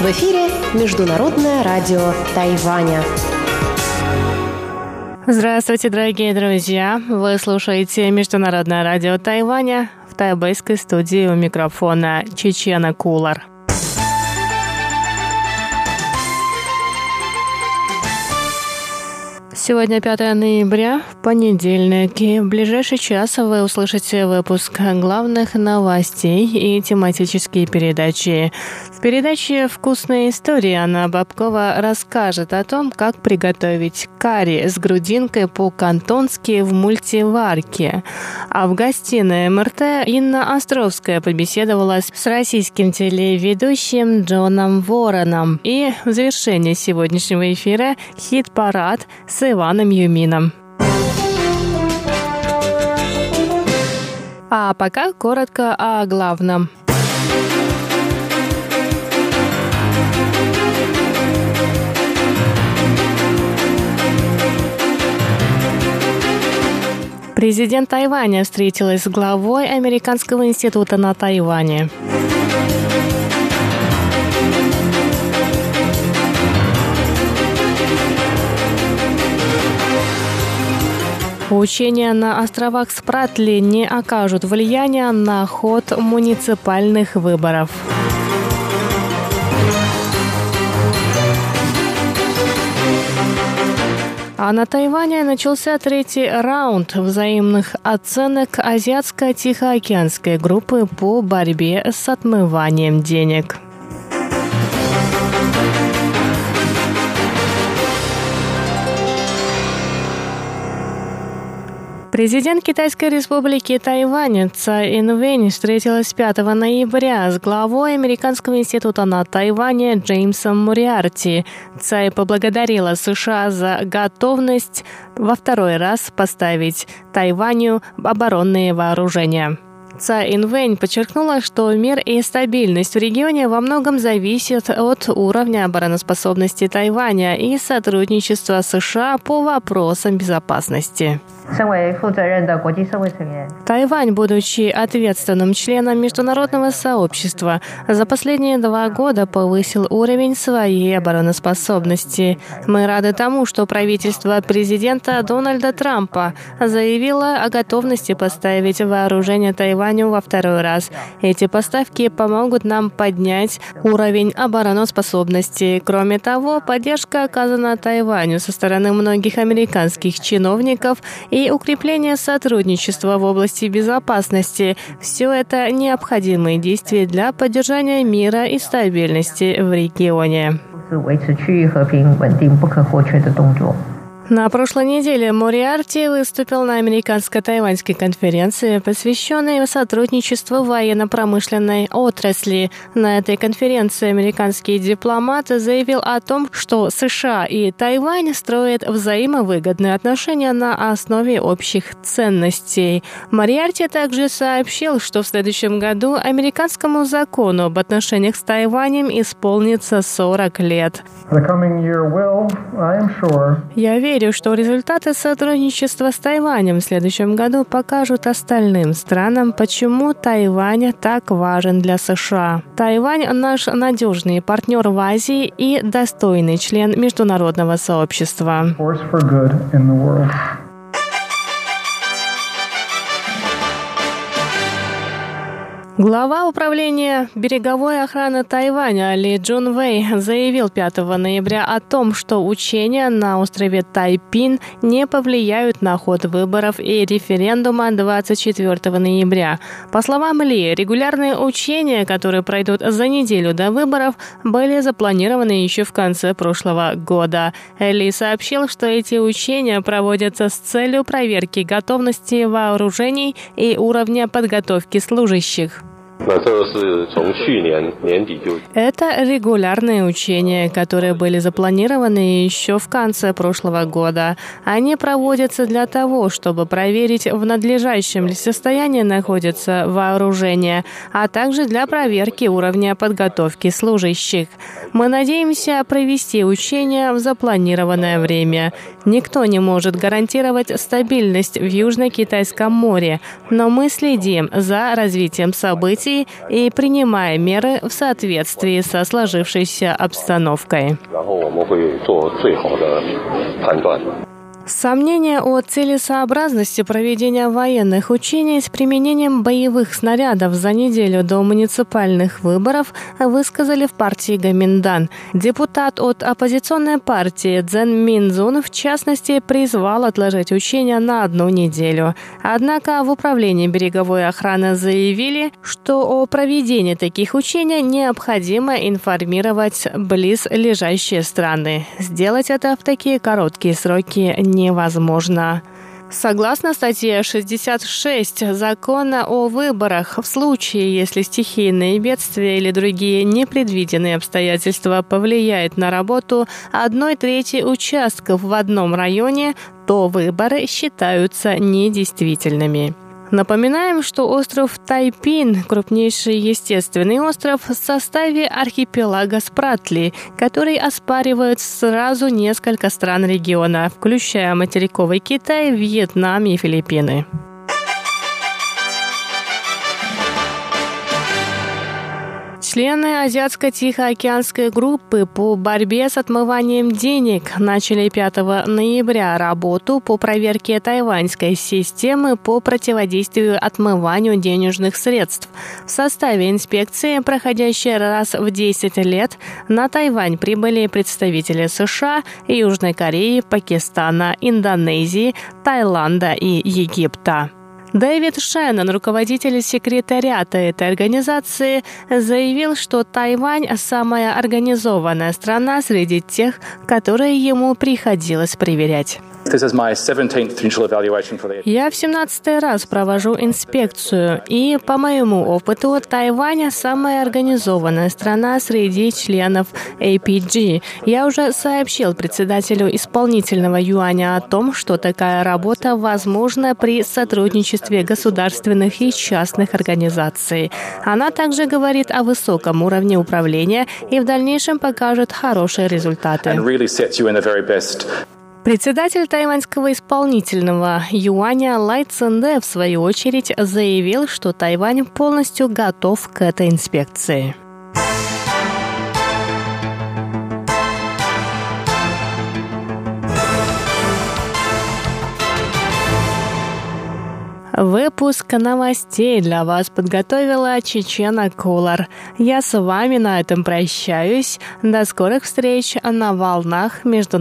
В эфире Международное радио Тайваня. Здравствуйте, дорогие друзья! Вы слушаете Международное радио Тайваня в тайбэйской студии у микрофона Чечена Кулар. Сегодня 5 ноября, понедельник, и в ближайший час вы услышите выпуск главных новостей и тематические передачи. В передаче «Вкусная история» Анна Бабкова расскажет о том, как приготовить карри с грудинкой по-кантонски в мультиварке. А в гостиной МРТ Инна Островская побеседовала с российским телеведущим Джоном Вороном. И в завершении сегодняшнего эфира хит-парад с Иваном Юмином. А пока коротко о главном. Президент Тайваня встретилась с главой Американского института на Тайване. Учения на островах Спратли не окажут влияния на ход муниципальных выборов. А на Тайване начался третий раунд взаимных оценок Азиатско-Тихоокеанской группы по борьбе с отмыванием денег. Президент Китайской республики Тайвань Цай Инвэнь встретилась 5 ноября с главой Американского института на Тайване Джеймсом Муриарти. Цай поблагодарила США за готовность во второй раз поставить Тайваню оборонные вооружения. Цай Инвэнь подчеркнула, что мир и стабильность в регионе во многом зависят от уровня обороноспособности Тайваня и сотрудничества США по вопросам безопасности. Тайвань, будучи ответственным членом международного сообщества, за последние два года повысил уровень своей обороноспособности. Мы рады тому, что правительство президента Дональда Трампа заявило о готовности поставить вооружение Тайваню во второй раз. Эти поставки помогут нам поднять уровень обороноспособности. Кроме того, поддержка оказана Тайваню со стороны многих американских чиновников и укрепление сотрудничества в области безопасности. Все это необходимые действия для поддержания мира и стабильности в регионе. На прошлой неделе Мориарти выступил на американско-тайваньской конференции, посвященной сотрудничеству военно-промышленной отрасли. На этой конференции американский дипломат заявил о том, что США и Тайвань строят взаимовыгодные отношения на основе общих ценностей. Мориарти также сообщил, что в следующем году американскому закону об отношениях с Тайванем исполнится 40 лет. Я верю, верю, что результаты сотрудничества с Тайванем в следующем году покажут остальным странам, почему Тайвань так важен для США. Тайвань – наш надежный партнер в Азии и достойный член международного сообщества. Глава управления береговой охраны Тайваня Ли Джун Вэй заявил 5 ноября о том, что учения на острове Тайпин не повлияют на ход выборов и референдума 24 ноября. По словам Ли, регулярные учения, которые пройдут за неделю до выборов, были запланированы еще в конце прошлого года. Ли сообщил, что эти учения проводятся с целью проверки готовности вооружений и уровня подготовки служащих. Это регулярные учения, которые были запланированы еще в конце прошлого года. Они проводятся для того, чтобы проверить, в надлежащем ли состоянии находится вооружение, а также для проверки уровня подготовки служащих. Мы надеемся провести учения в запланированное время. Никто не может гарантировать стабильность в Южно-Китайском море, но мы следим за развитием событий и принимаем меры в соответствии со сложившейся обстановкой. Сомнения о целесообразности проведения военных учений с применением боевых снарядов за неделю до муниципальных выборов высказали в партии Гаминдан. Депутат от оппозиционной партии Цзэн Минзун, в частности, призвал отложить учения на одну неделю. Однако в управлении береговой охраны заявили, что о проведении таких учений необходимо информировать близ лежащие страны. Сделать это в такие короткие сроки невозможно. Согласно статье 66 Закона о выборах, в случае, если стихийные бедствия или другие непредвиденные обстоятельства повлияют на работу одной трети участков в одном районе, то выборы считаются недействительными. Напоминаем, что остров Тайпин – крупнейший естественный остров в составе архипелага Спратли, который оспаривают сразу несколько стран региона, включая материковый Китай, Вьетнам и Филиппины. Члены Азиатско-Тихоокеанской группы по борьбе с отмыванием денег начали 5 ноября работу по проверке тайваньской системы по противодействию отмыванию денежных средств. В составе инспекции, проходящей раз в 10 лет, на Тайвань прибыли представители США, Южной Кореи, Пакистана, Индонезии, Таиланда и Египта. Дэвид Шеннон, руководитель секретариата этой организации, заявил, что Тайвань – самая организованная страна среди тех, которые ему приходилось проверять. Я в 17 раз провожу инспекцию, и по моему опыту Тайвань самая организованная страна среди членов APG. Я уже сообщил председателю исполнительного юаня о том, что такая работа возможна при сотрудничестве государственных и частных организаций. Она также говорит о высоком уровне управления и в дальнейшем покажет хорошие результаты. Председатель тайваньского исполнительного юаня Лай Цинде, в свою очередь, заявил, что Тайвань полностью готов к этой инспекции. Выпуск новостей для вас подготовила Чечена Кулар. Я с вами на этом прощаюсь. До скорых встреч на волнах международного